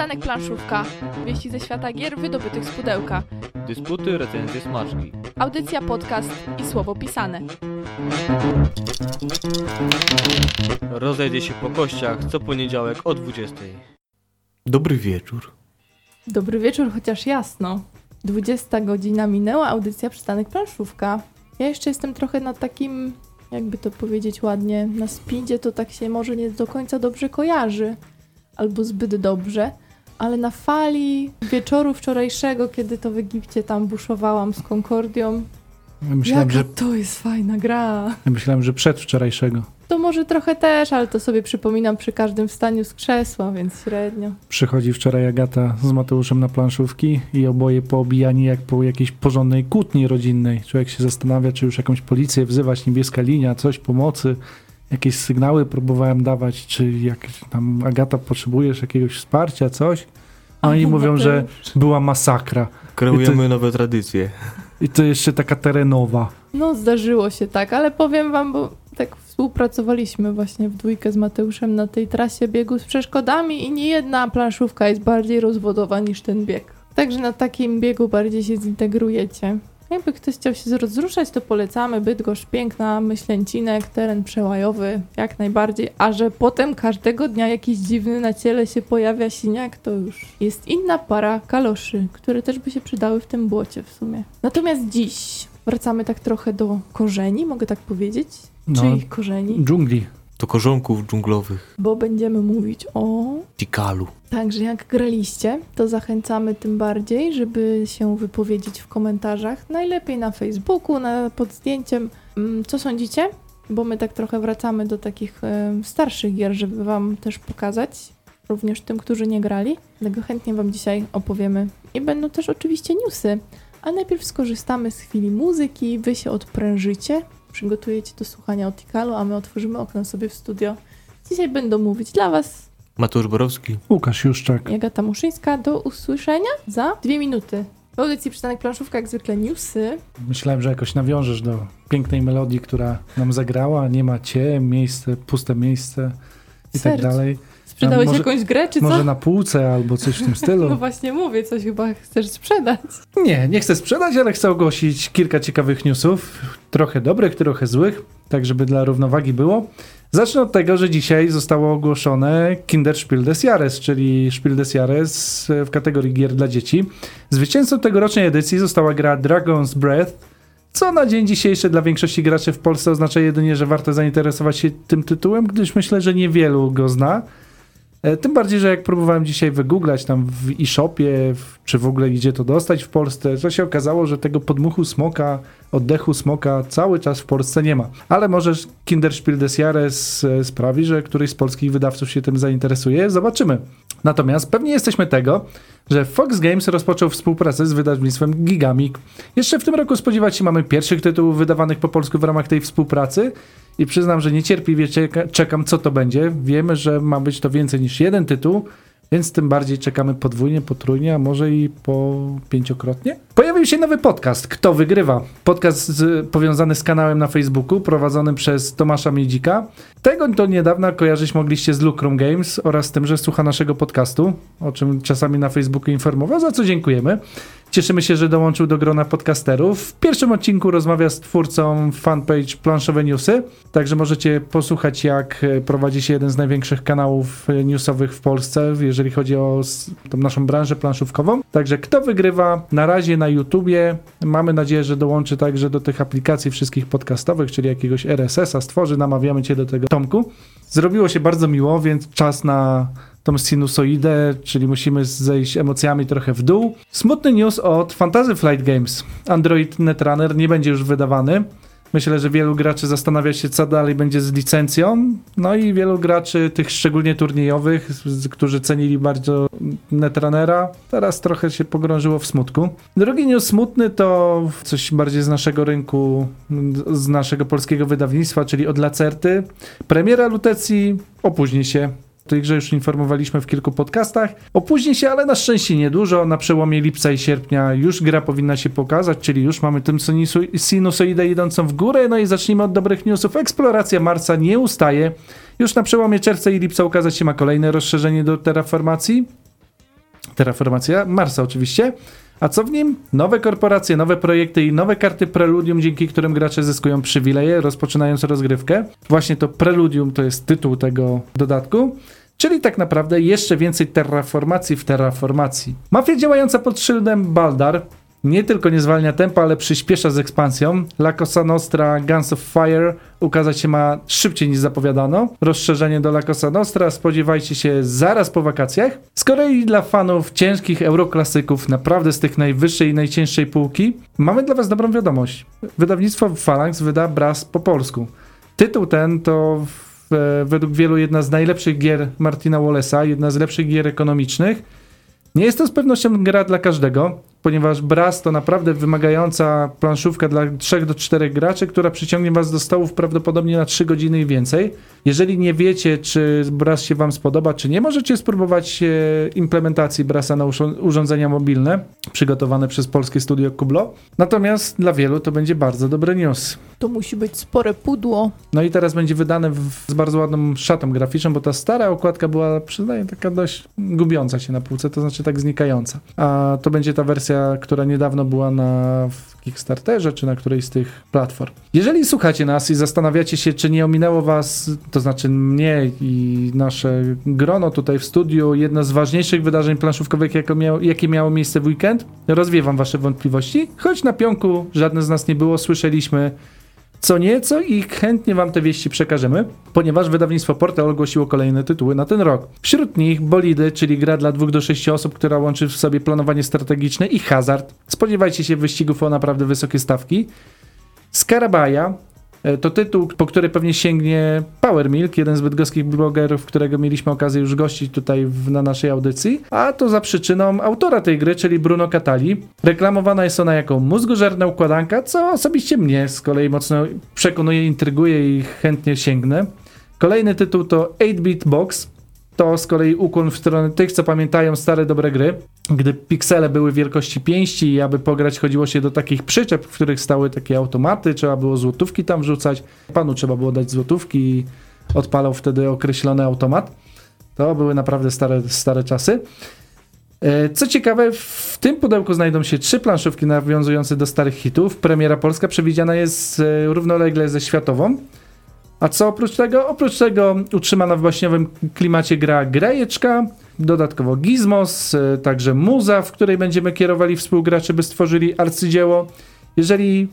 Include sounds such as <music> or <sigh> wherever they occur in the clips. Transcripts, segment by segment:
Przystanek Planszówka. Wieści ze świata gier wydobytych z pudełka. Dysputy, recenzje, smaczki. Audycja, podcast i słowo pisane. Rozejdzie się po kościach co poniedziałek o 20. Dobry wieczór. Dobry wieczór, chociaż jasno. 20 godzina minęła, audycja Przystanek Planszówka. Ja jeszcze jestem trochę na takim, jakby to powiedzieć ładnie, na speedzie to tak się może nie do końca dobrze kojarzy. Albo zbyt dobrze. Ale na fali wieczoru wczorajszego, kiedy to w Egipcie tam buszowałam z Concordią, Ja myślałem, jaka że, to jest fajna gra. ja myślałem, że przedwczorajszego. To może trochę też, ale to sobie przypominam przy każdym wstaniu z krzesła, więc średnio. Przychodzi wczoraj Agata z Mateuszem na planszówki i oboje poobijani jak po jakiejś porządnej kłótni rodzinnej. Człowiek się zastanawia, czy już jakąś policję wzywać, niebieska linia, coś, pomocy, jakieś sygnały próbowałem dawać, czy jak tam Agata potrzebujesz jakiegoś wsparcia, coś. A oni mówią, że była masakra. Kreujemy nowe tradycje. I to jeszcze taka terenowa. No, zdarzyło się tak, ale powiem wam, bo tak współpracowaliśmy właśnie w dwójkę z Mateuszem na tej trasie biegu z przeszkodami i nie jedna planszówka jest bardziej rozwodowa niż ten bieg. Także na takim biegu bardziej się zintegrujecie. Jakby ktoś chciał się rozruszać, to polecamy. Bydgoszcz piękna, myślęcinek, teren przełajowy, jak najbardziej. A że potem każdego dnia jakiś dziwny na ciele się pojawia siniak, to już jest inna para kaloszy, które też by się przydały w tym błocie w sumie. Natomiast dziś wracamy tak trochę do korzeni, mogę tak powiedzieć? No, Czyich korzeni? dżungli. Do korzonków dżunglowych. Bo będziemy mówić o Tikalu. Także jak graliście, to zachęcamy tym bardziej, żeby się wypowiedzieć w komentarzach. Najlepiej na Facebooku, na, pod zdjęciem. Mm, Co sądzicie? Bo my tak trochę wracamy do takich em, starszych gier, żeby Wam też pokazać, również tym, którzy nie grali. Dlatego chętnie Wam dzisiaj opowiemy. I będą też oczywiście newsy. A najpierw skorzystamy z chwili muzyki, Wy się odprężycie, przygotujecie do słuchania o Tikalu, a my otworzymy okno sobie w studio. Dzisiaj będą mówić dla Was Mateusz Borowski. Łukasz Juszczak. i Agata Muszyńska. Do usłyszenia za dwie minuty. W audycji Przystanek Planszówka jak zwykle newsy. Myślałem, że jakoś nawiążesz do pięknej melodii, która nam zagrała. Nie ma cię, miejsce, puste miejsce i Serc. tak dalej. Sprzedałeś może- jakąś grę, czy Może co? na półce albo coś w tym <laughs> stylu. No właśnie mówię, coś chyba chcesz sprzedać. Nie, nie chcę sprzedać, ale chcę ogłosić kilka ciekawych newsów. Trochę dobrych, trochę złych, tak żeby dla równowagi było. Zacznę od tego, że dzisiaj zostało ogłoszone Kinderspiel des Jahres, czyli Spiel des Jahres w kategorii gier dla dzieci. Zwycięzcą tegorocznej edycji została gra Dragon's Breath, co na dzień dzisiejszy dla większości graczy w Polsce oznacza jedynie, że warto zainteresować się tym tytułem, gdyż myślę, że niewielu go zna. E, Tym bardziej, że jak próbowałem dzisiaj wygooglać tam w e-shopie, czy w ogóle gdzie to dostać w Polsce, to się okazało, że tego podmuchu smoka, oddechu smoka cały czas w Polsce nie ma. Ale może Kinderspiel des Jahres e, sprawi, że któryś z polskich wydawców się tym zainteresuje. Zobaczymy. Natomiast pewnie jesteśmy tego, że Fox Games rozpoczął współpracę z wydawnictwem Gigamic. Jeszcze w tym roku spodziewać się mamy pierwszych tytułów wydawanych po polsku w ramach tej współpracy i przyznam, że niecierpliwie czeka, czekam, co to będzie. Wiemy, że ma być to więcej niż jeden tytuł, więc tym bardziej czekamy podwójnie, potrójnie, a może i po pięciokrotnie. Pojawił się nowy podcast, Kto Wygrywa? Podcast z, powiązany z kanałem na Facebooku, prowadzonym przez Tomasza Miedzika. Tego do niedawna kojarzyć mogliście z Lucrum Games oraz tym, że słucha naszego podcastu, o czym czasami na Facebooku informował, za co dziękujemy. Cieszymy się, że dołączył do grona podcasterów. W pierwszym odcinku rozmawia z twórcą fanpage Planszowe Newsy, także możecie posłuchać, jak e, prowadzi się jeden z największych kanałów e, newsowych w Polsce, jeżeli chodzi o tą naszą branżę planszówkową. Także kto wygrywa na razie na YouTubie. Mamy nadzieję, że dołączy także do tych aplikacji wszystkich podcastowych, czyli jakiegoś RSS-a stworzy. Namawiamy Cię do tego, Tomku. Zrobiło się bardzo miło, więc czas na tą sinusoidę, czyli musimy zejść emocjami trochę w dół. Smutny news od Fantasy Flight Games. Android Netrunner nie będzie już wydawany. Myślę, że wielu graczy zastanawia się, co dalej będzie z licencją. No i wielu graczy, tych szczególnie turniejowych, którzy cenili bardzo Netrunnera, teraz trochę się pogrążyło w smutku. Drugi news smutny to coś bardziej z naszego rynku, z naszego polskiego wydawnictwa, czyli od Lacerty. Premiera Lutecji opóźni się. Grze już informowaliśmy w kilku podcastach. Opóźni się, ale na szczęście niedużo. Na przełomie lipca i sierpnia już gra powinna się pokazać, czyli już mamy tym sinusoidę idącą w górę. No i zacznijmy od dobrych newsów. Eksploracja Marsa nie ustaje. Już na przełomie czerwca i lipca ukazać się ma kolejne rozszerzenie do terraformacji. Terraformacja Marsa oczywiście. A co w nim? Nowe korporacje, nowe projekty i nowe karty Preludium, dzięki którym gracze zyskują przywileje, rozpoczynając rozgrywkę. Właśnie to Preludium to jest tytuł tego dodatku. Czyli tak naprawdę jeszcze więcej terraformacji w terraformacji. Mafia działająca pod szyldem Baldar nie tylko nie zwalnia tempa, ale przyspiesza z ekspansją. La Cosa Nostra Guns of Fire ukazać się ma szybciej niż zapowiadano. Rozszerzenie do La Cosa Nostra spodziewajcie się zaraz po wakacjach. Z kolei dla fanów ciężkich euroklasyków, naprawdę z tych najwyższej i najcięższej półki, mamy dla was dobrą wiadomość. Wydawnictwo Phalanx wyda Brass po polsku. Tytuł ten to według wielu jedna z najlepszych gier Martina Wallace'a, jedna z lepszych gier ekonomicznych. Nie jest to z pewnością gra dla każdego, ponieważ Brass to naprawdę wymagająca planszówka dla 3 do 4 graczy, która przyciągnie was do stołów prawdopodobnie na 3 godziny i więcej. Jeżeli nie wiecie, czy Brass się wam spodoba, czy nie, możecie spróbować e, implementacji Brassa na urządzenia mobilne przygotowane przez polskie studio Kublo. Natomiast dla wielu to będzie bardzo dobry news. To musi być spore pudło. No i teraz będzie wydane w, z bardzo ładną szatą graficzną, bo ta stara okładka była, przyznaję, taka dość gubiąca się na półce, to znaczy tak znikająca. A to będzie ta wersja która niedawno była na Kickstarterze, czy na którejś z tych platform. Jeżeli słuchacie nas i zastanawiacie się, czy nie ominęło was, to znaczy mnie i nasze grono tutaj w studiu, jedno z ważniejszych wydarzeń planszówkowych, miało, jakie miało miejsce w weekend, rozwiewam wasze wątpliwości, choć na pionku żadne z nas nie było, słyszeliśmy co nieco i chętnie Wam te wieści przekażemy, ponieważ wydawnictwo Portal ogłosiło kolejne tytuły na ten rok. Wśród nich Bolidy, czyli gra dla 2 do 6 osób, która łączy w sobie planowanie strategiczne i hazard. Spodziewajcie się wyścigów o naprawdę wysokie stawki. Skarabaja, to tytuł, po który pewnie sięgnie Power Milk, jeden z bydgoskich blogerów, którego mieliśmy okazję już gościć tutaj w, na naszej audycji, a to za przyczyną autora tej gry, czyli Bruno Catali. Reklamowana jest ona jako mózgożerna układanka, co osobiście mnie z kolei mocno przekonuje, intryguje i chętnie sięgnę. Kolejny tytuł to 8-Bit Box, to z kolei ukłon w stronę tych, co pamiętają stare dobre gry, gdy piksele były wielkości pięści i aby pograć chodziło się do takich przyczep, w których stały takie automaty, trzeba było złotówki tam wrzucać, panu trzeba było dać złotówki i odpalał wtedy określony automat. To były naprawdę stare, stare czasy. E, co ciekawe, w tym pudełku znajdą się trzy planszówki nawiązujące do starych hitów. Premiera polska przewidziana jest e, równolegle ze światową. A co oprócz tego? Oprócz tego utrzymana w baśniowym klimacie gra Grajeczka, dodatkowo Gizmos, e, także muza, w której będziemy kierowali współgraczy, by stworzyli arcydzieło. Jeżeli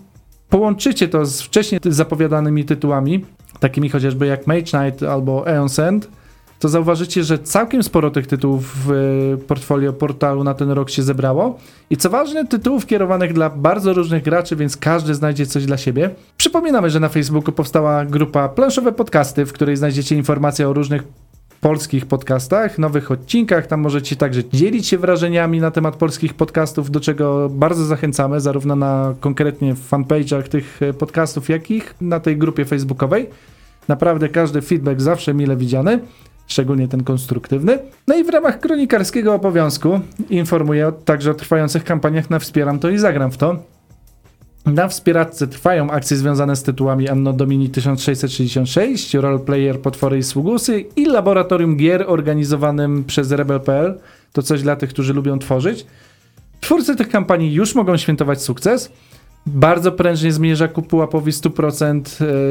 połączycie to z wcześniej zapowiadanymi tytułami, takimi chociażby jak Mage Knight albo Aeon's End, to zauważycie, że całkiem sporo tych tytułów w e, portfolio portalu na ten rok się zebrało. I co ważne, tytułów kierowanych dla bardzo różnych graczy, więc każdy znajdzie coś dla siebie. Przypominamy, że na Facebooku powstała grupa Planszowe Podcasty, w której znajdziecie informacje o różnych polskich podcastach, nowych odcinkach. Tam możecie także dzielić się wrażeniami na temat polskich podcastów, do czego bardzo zachęcamy, zarówno na konkretnie fanpage'ach tych e, podcastów, jak i na tej grupie facebookowej. Naprawdę każdy feedback zawsze mile widziany szczególnie ten konstruktywny. No i w ramach kronikarskiego obowiązku informuję także o trwających kampaniach na Wspieram to i Zagram w to. Na wspieraczce trwają akcje związane z tytułami Anno Domini 1666, Roleplayer Potwory i Sługusy i Laboratorium Gier organizowanym przez Rebel.pl. To coś dla tych, którzy lubią tworzyć. Twórcy tych kampanii już mogą świętować sukces. Bardzo prężnie zmierza ku pułapowi 100%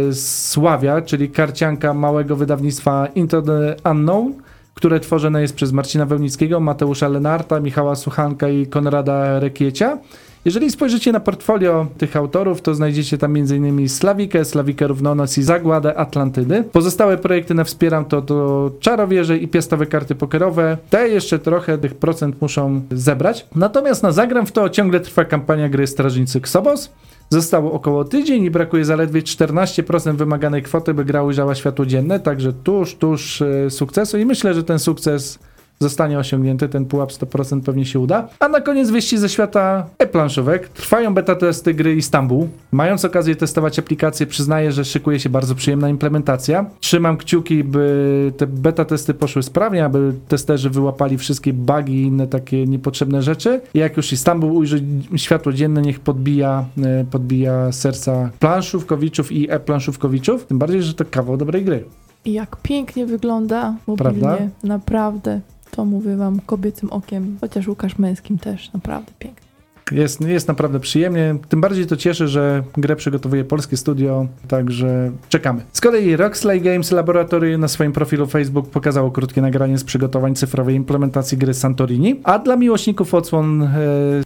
e, Sławia, czyli karcianka małego wydawnictwa Into the Unknown, które tworzone jest przez Marcina Wełnickiego, Mateusza Lenarta, Michała Suchanka i Konrada Rekiecia. Jeżeli spojrzycie na portfolio tych autorów, to znajdziecie tam m.in. Slawikę, Slawikę Równonoc i Zagładę Atlantydy. Pozostałe projekty na Wspieram to, to Czarowierze i Piastowe karty pokerowe. Te jeszcze trochę tych procent muszą zebrać. Natomiast na Zagram w to ciągle trwa kampania gry Strażnicy Ksobos. Zostało około tydzień i brakuje zaledwie 14% wymaganej kwoty, by gra ujrzała światło dzienne, także tuż, tuż e, sukcesu i myślę, że ten sukces zostanie osiągnięty, ten pułap 100% pewnie się uda. A na koniec wieści ze świata e-planszówek. Trwają beta testy gry Istanbul. Mając okazję testować aplikację, przyznaję, że szykuje się bardzo przyjemna implementacja. Trzymam kciuki, by te beta testy poszły sprawnie, aby testerzy wyłapali wszystkie bugi i inne takie niepotrzebne rzeczy. I jak już Istanbul ujrzy światło dzienne, niech podbija, e, podbija serca planszówkowiczów i e-planszówkowiczów. Tym bardziej, że to kawał dobrej gry. I jak pięknie wygląda mobilnie. Prawda? Naprawdę To mówię wam kobiecym okiem, chociaż Łukasz męskim też, naprawdę piękny. Jest, jest naprawdę przyjemnie. Tym bardziej to cieszy, że grę przygotowuje polskie studio, także czekamy. Z kolei Roxley Games Laboratory na swoim profilu Facebook pokazało krótkie nagranie z przygotowań cyfrowej implementacji gry Santorini, a dla miłośników odsłon e,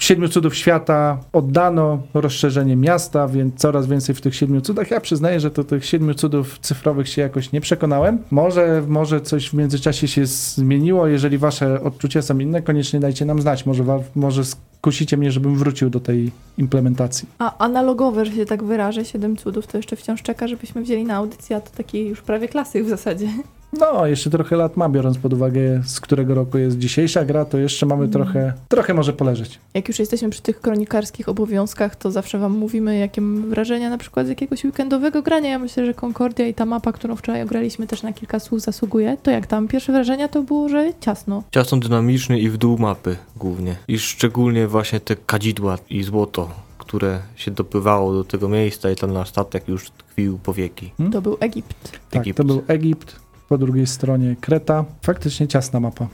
Siedmiu Cudów Świata oddano rozszerzenie miasta, więc coraz więcej w tych Siedmiu Cudach. Ja przyznaję, że to tych Siedmiu Cudów cyfrowych się jakoś nie przekonałem. Może, może coś w międzyczasie się zmieniło. Jeżeli wasze odczucia są inne, koniecznie dajcie nam znać. Może, może kusicie mnie, żebym wrócił do tej implementacji. A analogowe, że się tak wyrażę, Siedem Cudów, to jeszcze wciąż czeka, żebyśmy wzięli na audycję, a to taki już prawie klasyk w zasadzie. No, jeszcze trochę lat ma, biorąc pod uwagę, z którego roku jest dzisiejsza gra, to jeszcze mamy Mm. trochę, trochę może poleżeć. Jak już jesteśmy przy tych kronikarskich obowiązkach, to zawsze wam mówimy, jakie mamy wrażenia na przykład z jakiegoś weekendowego grania. Ja myślę, że Concordia i ta mapa, którą wczoraj ograliśmy, też na kilka słów zasługuje. To jak tam? Pierwsze wrażenia to było, że ciasno. Ciasno dynamiczny i w dół mapy głównie. I szczególnie właśnie te kadzidła i złoto, które się dopływało do tego miejsca i tam nasz statek już tkwił po wieki. To był Egipt. Tak, Egipt. to był Egipt, po drugiej stronie Kreta. Faktycznie ciasna mapa.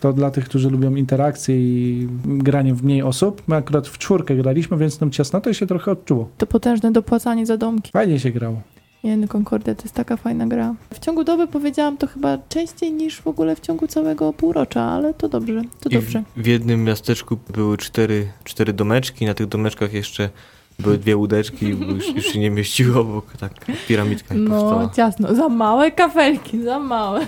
To dla tych, którzy lubią interakcje i granie w mniej osób. My akurat w czwórkę graliśmy, więc tą ciasnotę się trochę odczuło. To potężne dopłacanie za domki. Fajnie się grało. Nie, no Concordia to jest taka fajna gra. W ciągu doby powiedziałam to chyba częściej niż w ogóle w ciągu całego półrocza, ale to dobrze, to I dobrze. w, w jednym miasteczku były cztery, cztery domeczki, na tych domeczkach jeszcze były dwie łódeczki, bo już, już się nie mieściło, bo tak piramidka No, powstała. ciasno. Za małe kafelki, za małe.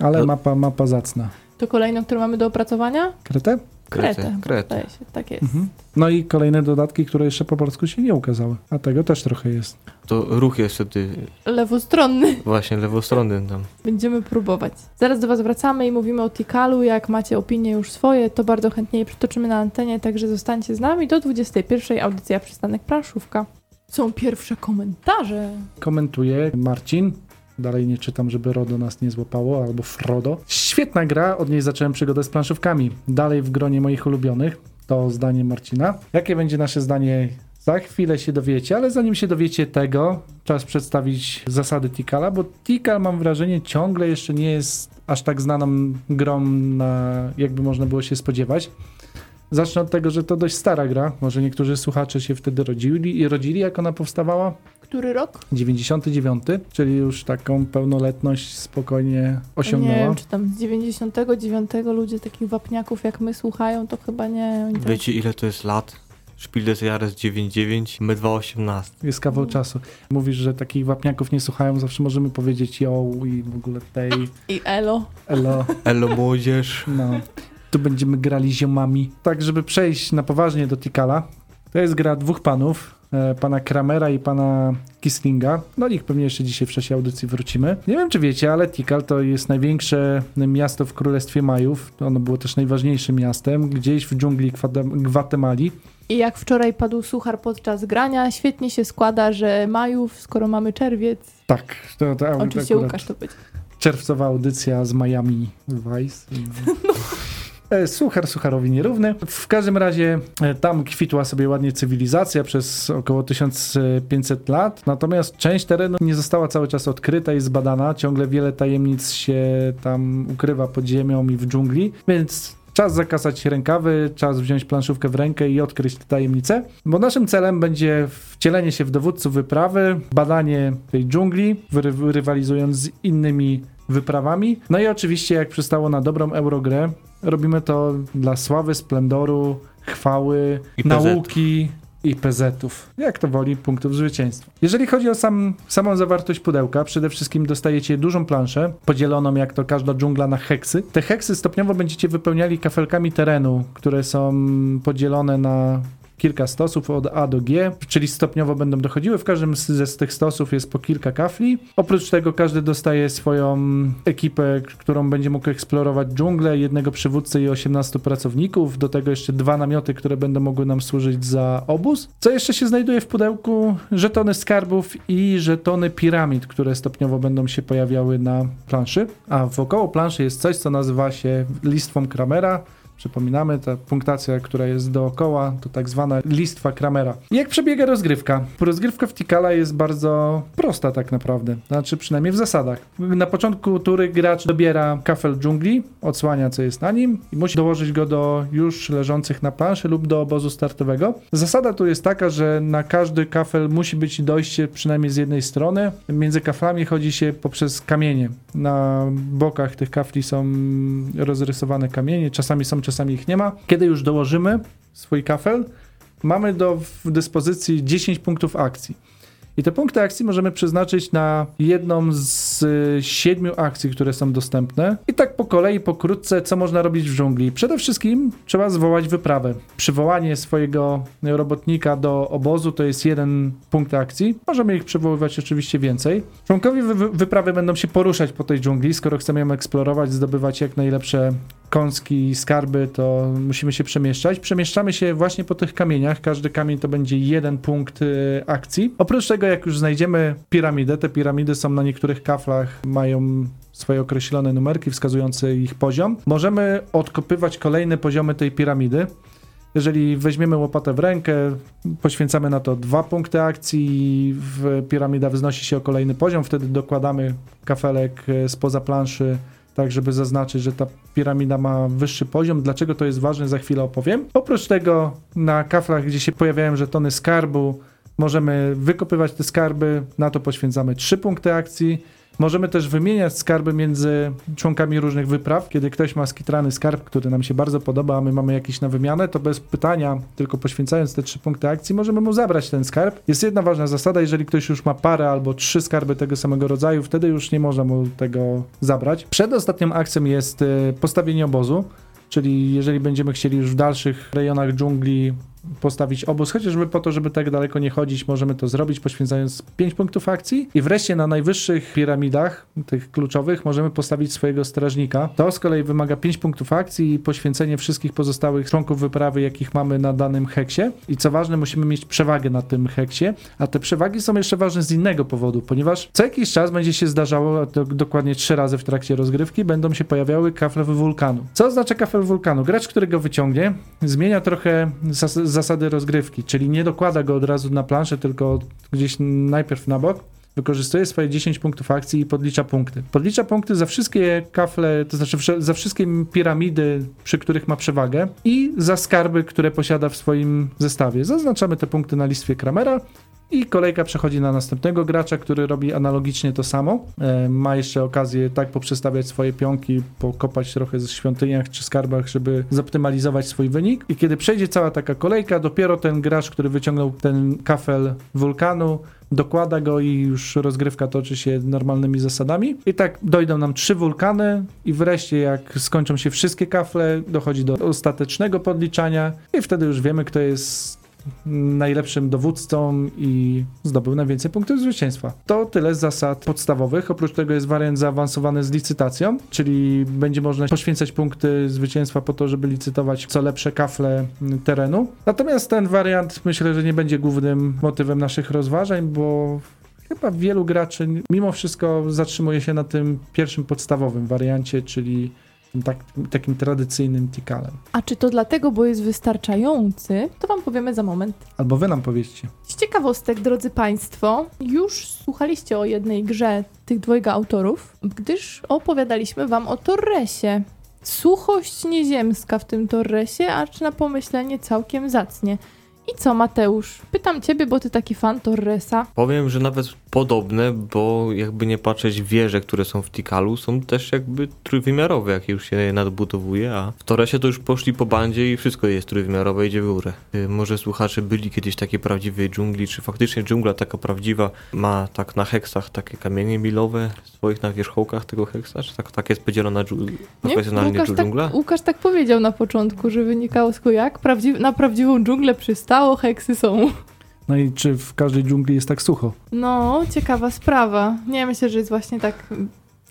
Ale No. mapa, mapa zacna. To kolejną, którą mamy do opracowania? Kretę? Kretę, kretę. Tak jest. Mhm. No i kolejne dodatki, które jeszcze po polsku się nie ukazały. A tego też trochę jest. To ruch jest wtedy Lewostronny. właśnie lewostronny tam. Będziemy próbować. Zaraz do Was wracamy i mówimy o Tikalu. Jak macie opinie już swoje, to bardzo chętnie je przytoczymy na antenie, także zostańcie z nami do 21. Audycja Przystanek Planszówka. Są pierwsze komentarze. Komentuje Marcin. Dalej nie czytam, żeby Rodo nas nie złapało, albo Frodo. Świetna gra, od niej zacząłem przygodę z planszówkami. Dalej w gronie moich ulubionych. To zdanie Marcina. Jakie będzie nasze zdanie? Za chwilę się dowiecie, ale zanim się dowiecie tego, czas przedstawić zasady Tikala, bo Tikal mam wrażenie ciągle jeszcze nie jest aż tak znaną grą, na, jakby można było się spodziewać. Zacznę od tego, że to dość stara gra. Może niektórzy słuchacze się wtedy rodzili i rodzili, jak ona powstawała. Który rok? 99, czyli już taką pełnoletność spokojnie Nie osiągnęła. wiem, czy tam z 99 ludzie takich wapniaków jak my słuchają, to chyba nie. Oni tak- Wiecie ile to jest lat? Spiel des Jahres 99, my 218. Jest kawał czasu. Mówisz, że takich wapniaków nie słuchają, zawsze możemy powiedzieć yo i w ogóle tej, I Elo. elo, Elo młodzież. no. Tu będziemy grali ziomami. Tak, żeby przejść na poważnie do Tikala, to jest gra dwóch panów, pana Kramera i pana Kislinga. Do nich pewnie jeszcze dzisiaj w czasie audycji wrócimy. Nie wiem, czy wiecie, ale Tikal to jest największe miasto w Królestwie Majów. Ono było też najważniejszym miastem, gdzieś w dżungli Gwate- Gwatemali. I jak wczoraj padł suchar podczas grania, świetnie się składa, że Majów, skoro mamy czerwiec, Tak, to, to oczywiście Łukasz to będzie. czerwcowa audycja z Miami Vice. E, <laughs> Suchar sucharowi nierówny. W każdym razie e, tam kwitła sobie ładnie cywilizacja przez około 1500 lat, natomiast część terenu nie została cały czas odkryta i zbadana. Ciągle wiele tajemnic się tam ukrywa pod ziemią i w dżungli, więc Czas zakasać rękawy, czas wziąć planszówkę w rękę i odkryć te tajemnice, bo naszym celem będzie wcielenie się w dowódców wyprawy, badanie tej dżungli, rywalizując z innymi wyprawami. No i oczywiście, jak przystało na dobrą Eurogrę, robimy to dla sławy, splendoru, chwały, I nauki i PZ-ów. Jak to woli, punktów zwycięstwa. Jeżeli chodzi o sam, samą zawartość pudełka, przede wszystkim dostajecie dużą planszę, podzieloną jak to każda dżungla na heksy. Te heksy stopniowo będziecie wypełniali kafelkami terenu, które są podzielone na kilka stosów od A do G, czyli stopniowo będą dochodziły. W każdym z, tych stosów jest po kilka kafli. Oprócz tego każdy dostaje swoją ekipę, którą będzie mógł eksplorować dżunglę, jednego przywódcę i 18 pracowników. Do tego jeszcze dwa namioty, które będą mogły nam służyć za obóz. Co jeszcze się znajduje w pudełku? Żetony skarbów i żetony piramid, które stopniowo będą się pojawiały na planszy. A wokoło planszy jest coś, co nazywa się listwą Kramera, Przypominamy, ta punktacja, która jest dookoła, to tak zwana listwa Kramera. Jak przebiega rozgrywka? Rozgrywka w Tikala jest bardzo prosta tak naprawdę, znaczy przynajmniej w zasadach. Na początku tury gracz dobiera kafel dżungli, odsłania co jest na nim i musi dołożyć go do już leżących na planszy lub do obozu startowego. Zasada tu jest taka, że na każdy kafel musi być dojście przynajmniej z jednej strony. Między kaflami chodzi się poprzez kamienie. Na bokach tych kafli są rozrysowane kamienie, czasami są, czasami ich nie ma. Kiedy już dołożymy swój kafel, mamy do dyspozycji 10 punktów akcji. I te punkty akcji możemy przeznaczyć na jedną z siedmiu akcji, które są dostępne. I tak po kolei, pokrótce, co można robić w dżungli. Przede wszystkim trzeba zwołać wyprawę. Przywołanie swojego robotnika do obozu to jest jeden punkt akcji. Możemy ich przywoływać oczywiście więcej. Członkowie wy wyprawy będą się poruszać po tej dżungli, skoro chcemy ją eksplorować, zdobywać jak najlepsze kąski, skarby, to musimy się przemieszczać. Przemieszczamy się właśnie po tych kamieniach. Każdy kamień to będzie jeden punkt y, akcji. Oprócz tego, jak już znajdziemy piramidę, te piramidy są na niektórych kaflach, mają swoje określone numerki wskazujące ich poziom. Możemy odkopywać kolejne poziomy tej piramidy. Jeżeli weźmiemy łopatę w rękę, poświęcamy na to dwa punkty akcji i piramida wznosi się o kolejny poziom, wtedy dokładamy kafelek y, spoza planszy tak żeby zaznaczyć, że ta piramida ma wyższy poziom. Dlaczego to jest ważne, za chwilę opowiem. Oprócz tego na kaflach, gdzie się pojawiają żetony skarbu, możemy wykopywać te skarby, na to poświęcamy 3 punkty akcji. Możemy też wymieniać skarby między członkami różnych wypraw. Kiedy ktoś ma skitrany skarb, który nam się bardzo podoba, a my mamy jakiś na wymianę, to bez pytania, tylko poświęcając te trzy punkty akcji, możemy mu zabrać ten skarb. Jest jedna ważna zasada, jeżeli ktoś już ma parę albo trzy skarby tego samego rodzaju, wtedy już nie można mu tego zabrać. Przed ostatnią akcją jest y, postawienie obozu. Czyli jeżeli będziemy chcieli już w dalszych rejonach dżungli postawić obóz, chociażby po to, żeby tak daleko nie chodzić, możemy to zrobić poświęcając 5 punktów akcji i wreszcie na najwyższych piramidach, tych kluczowych, możemy postawić swojego strażnika. To z kolei wymaga 5 punktów akcji i poświęcenie wszystkich pozostałych członków wyprawy, jakich mamy na danym heksie i co ważne, musimy mieć przewagę na tym heksie, a te przewagi są jeszcze ważne z innego powodu, ponieważ co jakiś czas będzie się zdarzało, to dokładnie 3 razy w trakcie rozgrywki, będą się pojawiały kafle wulkanu. Co oznacza kafel wulkanu? Gracz, który go wyciągnie, zmienia trochę zasady rozgrywki, czyli nie dokłada go od razu na planszę, tylko gdzieś najpierw na bok, wykorzystuje swoje 10 punktów akcji i podlicza punkty. Podlicza punkty za wszystkie kafle, to znaczy za wszystkie piramidy, przy których ma przewagę i za skarby, które posiada w swoim zestawie. Zaznaczamy te punkty na listwie Kramera i kolejka przechodzi na następnego gracza, który robi analogicznie to samo. E, ma jeszcze okazję tak poprzestawiać swoje pionki, pokopać trochę w świątyniach czy skarbach, żeby zoptymalizować swój wynik. I kiedy przejdzie cała taka kolejka, dopiero ten gracz, który wyciągnął ten kafel wulkanu, dokłada go i już rozgrywka toczy się normalnymi zasadami. I tak dojdą nam trzy wulkany i wreszcie jak skończą się wszystkie kafle, dochodzi do ostatecznego podliczania i wtedy już wiemy, kto jest najlepszym dowódcą i zdobył najwięcej punktów zwycięstwa. To tyle z zasad podstawowych. Oprócz tego jest wariant zaawansowany z licytacją, czyli będzie można poświęcać punkty zwycięstwa po to, żeby licytować co lepsze kafle terenu. Natomiast ten wariant myślę, że nie będzie głównym motywem naszych rozważań, bo chyba wielu graczy mimo wszystko zatrzymuje się na tym pierwszym podstawowym wariancie, czyli tak, takim tradycyjnym tikalem. A czy to dlatego, bo jest wystarczający? To wam powiemy za moment. Albo wy nam powiedzcie. Z ciekawostek, drodzy Państwo, już słuchaliście o jednej grze tych dwojga autorów, gdyż opowiadaliśmy wam o Torresie. Suchość nieziemska w tym Torresie, acz na pomyślenie całkiem zacnie. I co, Mateusz? Pytam ciebie, bo ty taki fan Torresa. Powiem, że nawet podobne, bo jakby nie patrzeć, wieże, które są w Tikalu są też jakby trójwymiarowe, jak już się je nadbudowuje, a w Torresie to już poszli po bandzie i wszystko jest trójwymiarowe, idzie w górę. Y, może słuchacze byli kiedyś takiej prawdziwej dżungli, czy faktycznie dżungla taka prawdziwa ma tak na heksach takie kamienie milowe swoich na wierzchołkach tego heksa, czy tak, tak jest podzielona dżu profesjonalnie Łukasz dżungla? Tak, Łukasz tak powiedział na początku, że wynikało z jak Prawdziw na prawdziwą dżunglę przystało, heksy są. No i czy w każdej dżungli jest tak sucho? No, ciekawa sprawa. Nie, myślę, że jest właśnie tak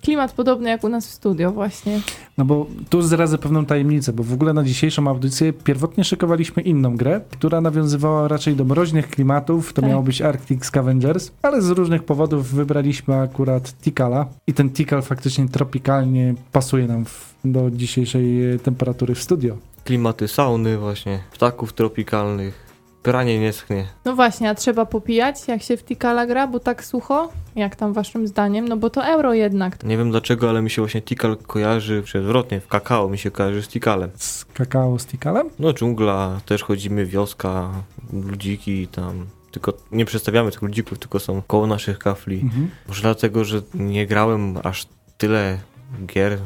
klimat podobny jak u nas w studio właśnie. No bo tu zdradzę pewną tajemnicę, bo w ogóle na dzisiejszą audycję pierwotnie szykowaliśmy inną grę, która nawiązywała raczej do mroźnych klimatów, to tak. miało być Arctic Scavengers, ale z różnych powodów wybraliśmy akurat Tikala i ten Tikal faktycznie tropikalnie pasuje nam w, do dzisiejszej temperatury w studio. Klimaty sauny właśnie, ptaków tropikalnych, pranie nie schnie. No właśnie, a trzeba popijać, jak się w Tikala gra, bo tak sucho? Jak tam waszym zdaniem? No bo to euro jednak. Nie wiem dlaczego, ale mi się właśnie Tikal kojarzy, czy odwrotnie, w kakao mi się kojarzy z Tikalem. Z kakao z tikalem? No dżungla, też chodzimy, wioska, ludziki tam. Tylko nie przedstawiamy tych ludzików, tylko są koło naszych kafli. Mhm. Może dlatego, że nie grałem aż tyle gier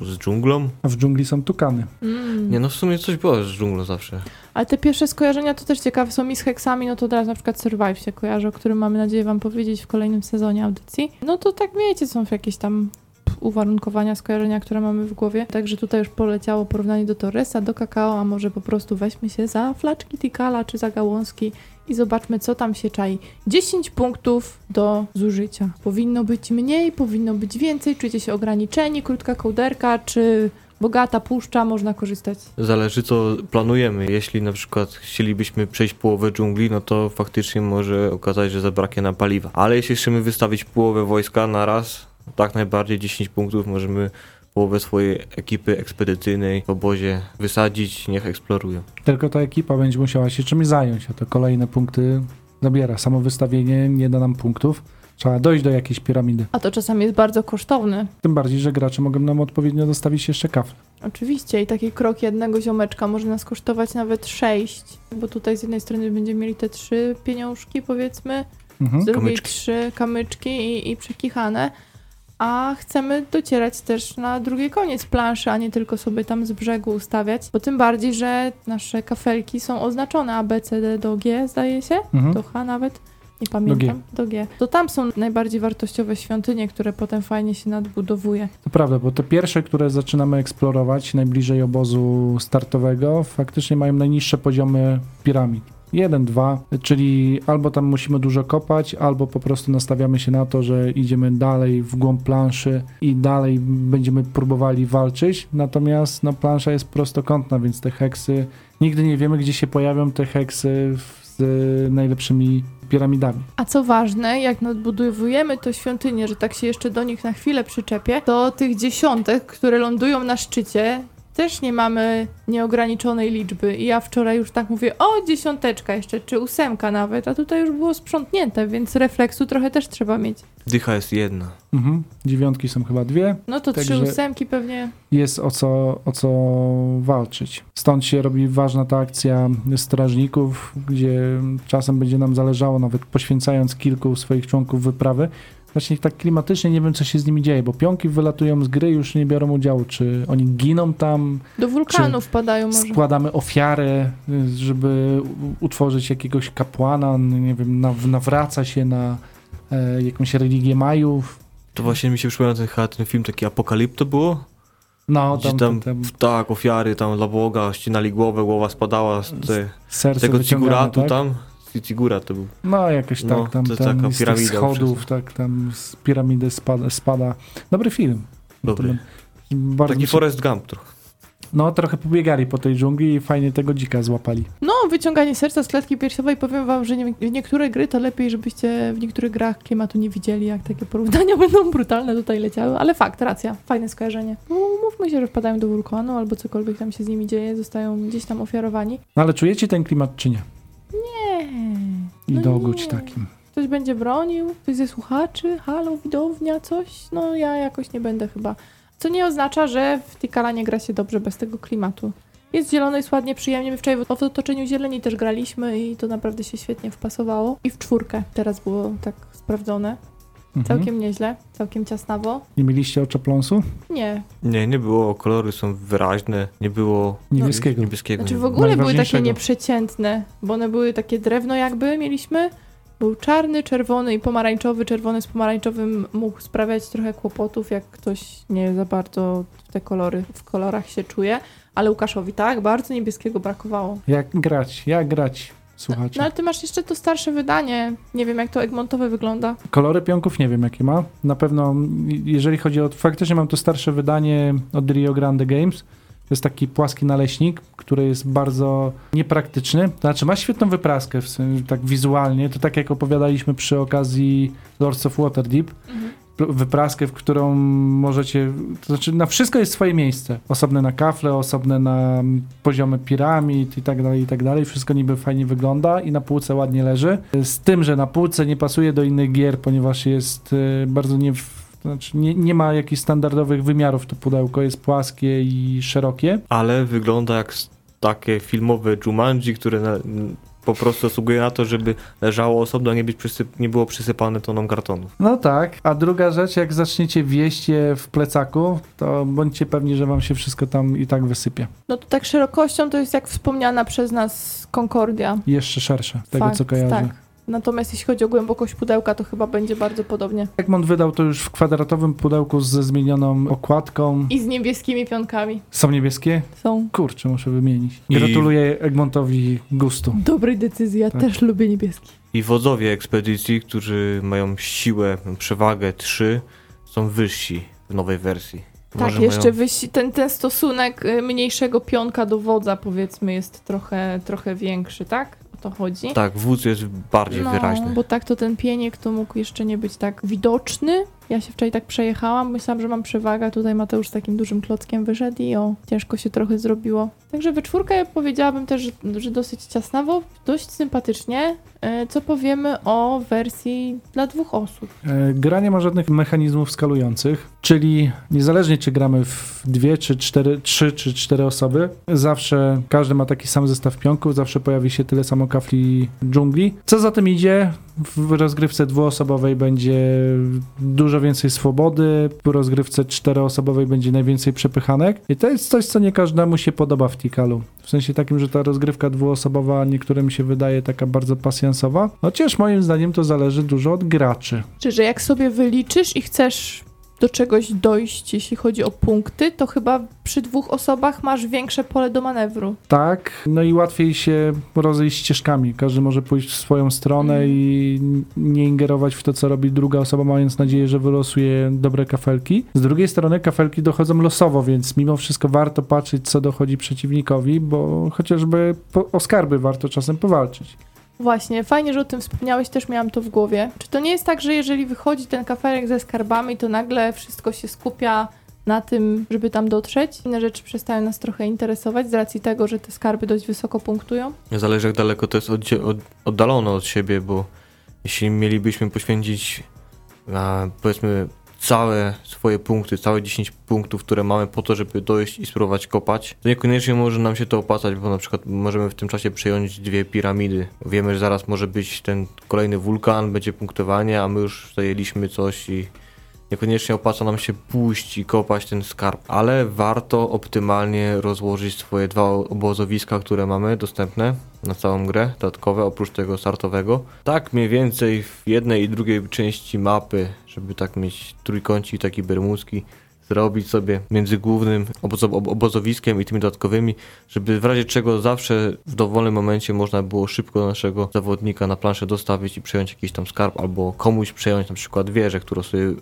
z, z dżunglą? A w dżungli są tukany. Mm. Nie no, w sumie coś było z dżunglą zawsze. Ale te pierwsze skojarzenia to też ciekawe są mi z heksami, no to teraz na przykład Survive się kojarzy, o którym mamy nadzieję wam powiedzieć w kolejnym sezonie audycji. No to tak wiecie, są jakieś tam uwarunkowania, skojarzenia, które mamy w głowie. Także tutaj już poleciało porównanie do Torresa, do kakao, a może po prostu weźmy się za flaczki Tikala czy za gałązki i zobaczmy, co tam się czai. 10 punktów do zużycia. Powinno być mniej, powinno być więcej, czujecie się ograniczeni, krótka kołderka, czy bogata puszcza, można korzystać Zależy co planujemy. Jeśli na przykład chcielibyśmy przejść połowę dżungli, no to faktycznie może okazać, że zabraknie nam paliwa. Ale jeśli chcemy wystawić połowę wojska na raz, tak najbardziej 10 punktów możemy połowę swojej ekipy ekspedycyjnej w obozie wysadzić, niech eksplorują. Tylko ta ekipa będzie musiała się czymś zająć, a to kolejne punkty zabiera. Samo wystawienie nie da nam punktów. Trzeba dojść do jakiejś piramidy. A to czasami jest bardzo kosztowne. Tym bardziej, że gracze mogą nam odpowiednio dostawić jeszcze kafle. Oczywiście i taki krok jednego ziomeczka może nas kosztować nawet 6, bo tutaj z jednej strony będziemy mieli te trzy pieniążki powiedzmy, Mhm. z drugiej Kamyczki. trzy kamyczki i, i przekichane, a chcemy docierać też na drugi koniec planszy, a nie tylko sobie tam z brzegu ustawiać, bo tym bardziej, że nasze kafelki są oznaczone A, B, C, D do G zdaje się, Mhm. do H nawet. Nie pamiętam. Do G. To tam są najbardziej wartościowe świątynie, które potem fajnie się nadbudowuje. To prawda, bo te pierwsze, które zaczynamy eksplorować najbliżej obozu startowego, faktycznie mają najniższe poziomy piramid. Jeden, dwa, czyli albo tam musimy dużo kopać, albo po prostu nastawiamy się na to, że idziemy dalej w głąb planszy i dalej będziemy próbowali walczyć. Natomiast no, plansza jest prostokątna, więc te heksy, nigdy nie wiemy, gdzie się pojawią te heksy z najlepszymi piramidami. A co ważne, jak nadbudowujemy to świątynię, że tak się jeszcze do nich na chwilę przyczepię, to tych dziesiątek, które lądują na szczycie, też nie mamy nieograniczonej liczby. I ja wczoraj już tak mówię, o dziesiąteczka jeszcze, czy ósemka nawet, a tutaj już było sprzątnięte, więc refleksu trochę też trzeba mieć. Dycha jest jedna. Mhm. Dziewiątki są chyba dwie. No to trzy ósemki pewnie. jest o co, o co walczyć. Stąd się robi ważna ta akcja strażników, gdzie czasem będzie nam zależało, nawet poświęcając kilku swoich członków wyprawy. Właśnie tak klimatycznie nie wiem, co się z nimi dzieje, bo pionki wylatują z gry już nie biorą udziału. Czy oni giną tam, Do wulkanu wpadają może. składamy ofiarę, y, żeby utworzyć jakiegoś kapłana, nie wiem, naw- nawraca się na e, jakąś religię Majów. To właśnie mi się przypomina ten, chyba ten film taki Apokalipto było? No, Gdzie tam, tam, tam, tak, ofiary tam dla Boga, ścinali głowę, głowa spadała z te, serce tego ciguratu tak? tam. Cigura to był. No, jakoś tak, No, tam, to tam taka z tych schodów, tak, tam z piramidy spada. spada. Dobry film. Dobry. Bardzo Taki się, Forest Gump trochę. no, trochę pobiegali po tej dżungli i fajnie tego dzika złapali. No, wyciąganie serca z klatki piersiowej, powiem wam, że nie, w niektóre gry to lepiej, żebyście w niektórych grach klimatu nie widzieli, jak takie porównania <laughs> będą brutalne tutaj leciały, ale fakt, racja, fajne skojarzenie. No, mówmy się, że wpadają do wulkanu albo cokolwiek tam się z nimi dzieje, zostają gdzieś tam ofiarowani. No, ale czujecie ten klimat, czy nie? Nie. I No dogódź nie. takim. Ktoś będzie bronił? Ktoś ze słuchaczy? Halo, widownia, coś? No ja jakoś nie będę chyba. Co nie oznacza, że w Tikala nie gra się dobrze bez tego klimatu. Jest zielono, jest ładnie, przyjemnie. My wczoraj w otoczeniu zieleni też graliśmy i to naprawdę się świetnie wpasowało. I w czwórkę teraz było tak sprawdzone. Mhm. Całkiem nieźle, całkiem ciasnawo. Nie mieliście oczopląsu? Nie. Nie, nie było, kolory są wyraźne, nie było Niebieskiego. niebieskiego. Znaczy nie w ogóle były takie nieprzeciętne, bo one były takie drewno jakby mieliśmy. Był czarny, czerwony i pomarańczowy. Czerwony z pomarańczowym mógł sprawiać trochę kłopotów, jak ktoś nie za bardzo w te kolory, w kolorach się czuje. Ale Łukaszowi tak, bardzo niebieskiego brakowało. Jak grać? Jak grać? No ale ty masz jeszcze to starsze wydanie. Nie wiem jak to Egmontowe wygląda. Kolory pionków nie wiem jakie ma. Na pewno, jeżeli chodzi o. Faktycznie mam to starsze wydanie od Rio Grande Games. To jest taki płaski naleśnik, który jest bardzo niepraktyczny. To znaczy, ma świetną wypraskę, w sensie, tak wizualnie. To tak jak opowiadaliśmy przy okazji Lords of Waterdeep. pl- wypraskę, w którą możecie, to znaczy na wszystko jest swoje miejsce. Osobne na kafle, osobne na mm, poziomy piramid i tak dalej, i tak dalej. Wszystko niby fajnie wygląda i na półce ładnie leży. Z tym, że na półce nie pasuje do innych gier, ponieważ jest y, bardzo nie... Znaczy nie, nie ma jakichś standardowych wymiarów to pudełko, jest płaskie i szerokie. Ale wygląda jak takie filmowe Jumanji, które na, po prostu zasługuje na to, żeby leżało osobno, a nie, być przysyp, nie było przysypane toną kartonów. No tak. A druga rzecz, jak zaczniecie wieść je w plecaku, to bądźcie pewni, że wam się wszystko tam i tak wysypie. No to tak szerokością to jest jak wspomniana przez nas Concordia. Jeszcze szersze, z tego Fakt, co kojarzę. Tak. Natomiast jeśli chodzi o głębokość pudełka, to chyba będzie bardzo podobnie. Egmont wydał to już w kwadratowym pudełku ze zmienioną okładką. I z niebieskimi pionkami. Są niebieskie? Są. Kurczę, muszę wymienić. I- Gratuluję Egmontowi gustu. Dobrej decyzji, ja Tak. też lubię niebieski. I wodzowie ekspedycji, którzy mają siłę, przewagę 3, są wyżsi w nowej wersji. Tak, Może jeszcze mają- ten, ten stosunek y, mniejszego pionka do wodza powiedzmy jest trochę, trochę większy, tak? To chodzi. Tak, wódz jest bardziej no, wyraźny. bo tak to ten pieniek to mógł jeszcze nie być tak widoczny. Ja się wczoraj tak przejechałam, myślałam, że mam przewagę, tutaj Mateusz z takim dużym klockiem wyszedł i o, ciężko się trochę zrobiło. Także we czwórkę powiedziałabym też, że, że dosyć ciasnawo, dość sympatycznie. E, Co powiemy o wersji dla dwóch osób? E, Gra nie ma żadnych mechanizmów skalujących, czyli niezależnie czy gramy w dwie, czy cztery, trzy, czy cztery osoby, zawsze każdy ma taki sam zestaw pionków, zawsze pojawi się tyle samo kafli dżungli. Co za tym idzie, w rozgrywce dwuosobowej będzie dużo więcej swobody, w rozgrywce czteroosobowej będzie najwięcej przepychanek i to jest coś, co nie każdemu się podoba w Tikalu. W sensie takim, że ta rozgrywka dwuosobowa niektórym się wydaje taka bardzo pasjansowa, chociaż moim zdaniem to zależy dużo od graczy. Czy że jak sobie wyliczysz i chcesz do czegoś dojść, jeśli chodzi o punkty, to chyba przy dwóch osobach masz większe pole do manewru. Tak, no i łatwiej się rozejść ścieżkami. Każdy może pójść w swoją stronę Mhm. i nie ingerować w to, co robi druga osoba, mając nadzieję, że wylosuje dobre kafelki. Z drugiej strony kafelki dochodzą losowo, więc mimo wszystko warto patrzeć, co dochodzi przeciwnikowi, bo chociażby o skarby warto czasem powalczyć. Właśnie, fajnie, że o tym wspomniałeś, też miałam to w głowie. Czy to nie jest tak, że jeżeli wychodzi ten kafelek ze skarbami, to nagle wszystko się skupia na tym, żeby tam dotrzeć? Inne rzeczy przestają nas trochę interesować z racji tego, że te skarby dość wysoko punktują? Zależy jak daleko to jest od, od, oddalone od siebie, bo jeśli mielibyśmy poświęcić a, powiedzmy całe swoje punkty, całe 10 punktów, które mamy po to, żeby dojść i spróbować kopać, to niekoniecznie może nam się to opłacać, bo na przykład możemy w tym czasie przejąć dwie piramidy. Wiemy, że zaraz może być ten kolejny wulkan, będzie punktowanie, a my już zajęliśmy coś i niekoniecznie opłaca nam się pójść i kopać ten skarb, ale warto optymalnie rozłożyć swoje dwa obozowiska, które mamy dostępne na całą grę, dodatkowe oprócz tego startowego. Tak mniej więcej w jednej i drugiej części mapy, żeby tak mieć trójkącik taki bermudzki, zrobić sobie między głównym obozo ob- obozowiskiem i tymi dodatkowymi, żeby w razie czego zawsze w dowolnym momencie można było szybko naszego zawodnika na planszę dostawić i przejąć jakiś tam skarb, albo komuś przejąć na przykład wieżę, którą sobie y,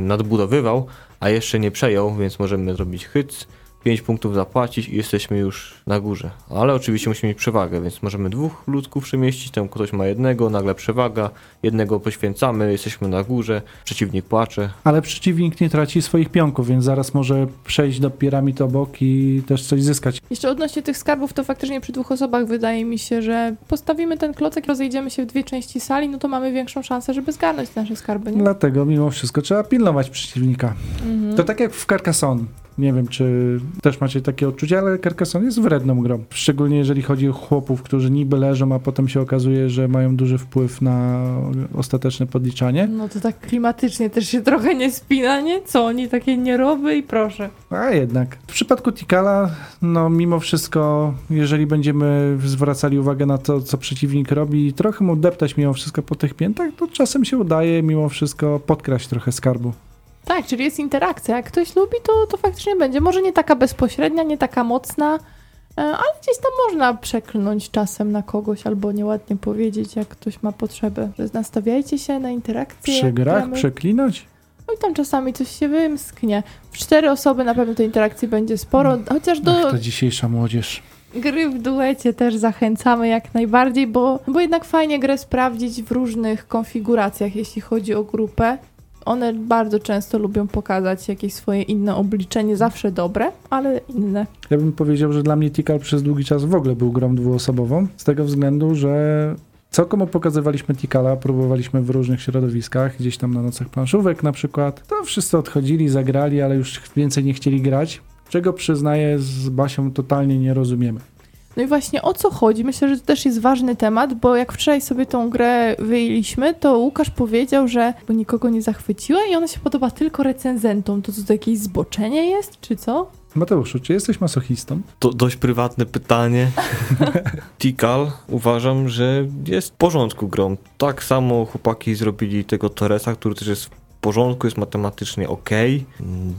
nadbudowywał, a jeszcze nie przejął, więc możemy zrobić hyc, 5 punktów zapłacić i jesteśmy już na górze. Ale oczywiście musimy mieć przewagę, więc możemy dwóch ludków przemieścić, tam ktoś ma jednego, nagle przewaga, jednego poświęcamy, jesteśmy na górze, przeciwnik płacze. Ale przeciwnik nie traci swoich pionków, więc zaraz może przejść do piramid obok i też coś zyskać. Jeszcze odnośnie tych skarbów, to faktycznie przy dwóch osobach wydaje mi się, że postawimy ten klocek, rozejdziemy się w dwie części sali, no to mamy większą szansę, żeby zgarnąć nasze skarby. Nie? Dlatego mimo wszystko trzeba pilnować przeciwnika. Mhm. To tak jak w Carcassonne. Nie wiem, czy też macie takie odczucie, ale Carcassonne jest wredną grą. Szczególnie jeżeli chodzi o chłopów, którzy niby leżą, a potem się okazuje, że mają duży wpływ na ostateczne podliczanie. No to tak klimatycznie też się trochę nie spina, nie? Co oni takie nie robią i proszę. A jednak. W przypadku Tikala, no mimo wszystko, jeżeli będziemy zwracali uwagę na to, co przeciwnik robi i trochę mu deptać mimo wszystko po tych piętach, to czasem się udaje mimo wszystko podkraść trochę skarbu. Tak, czyli jest interakcja. Jak ktoś lubi, to, to faktycznie będzie. Może nie taka bezpośrednia, nie taka mocna, e, ale gdzieś tam można przeklnąć czasem na kogoś albo nieładnie powiedzieć, jak ktoś ma potrzebę. Że nastawiajcie się na interakcję. Przy grach gramy. przeklinać? No i tam czasami coś się wymsknie. W cztery osoby na pewno tej interakcji będzie sporo, chociaż do Ach, ta dzisiejsza młodzież. gry w duecie też zachęcamy jak najbardziej, bo, bo jednak fajnie grę sprawdzić w różnych konfiguracjach, jeśli chodzi o grupę. One bardzo często lubią pokazać jakieś swoje inne oblicze, nie zawsze dobre, ale inne. Ja bym powiedział, że dla mnie Tikal przez długi czas w ogóle był grą dwuosobową, z tego względu, że co komu pokazywaliśmy Tikala, próbowaliśmy w różnych środowiskach, gdzieś tam na nocach planszówek na przykład, to wszyscy odchodzili, zagrali, ale już więcej nie chcieli grać, czego przyznaję z Basią totalnie nie rozumiemy. No i właśnie o co chodzi? Myślę, że to też jest ważny temat, bo jak wczoraj sobie tą grę wyjęliśmy, to Łukasz powiedział, że bo nikogo nie zachwyciła i ona się podoba tylko recenzentom. To co, to jakieś zboczenie jest, czy co? Mateuszu, czy jesteś masochistą? To dość prywatne pytanie. <laughs> Tikal uważam, że jest w porządku grą. Tak samo chłopaki zrobili tego Torresa, który też jest w porządku, jest matematycznie ok.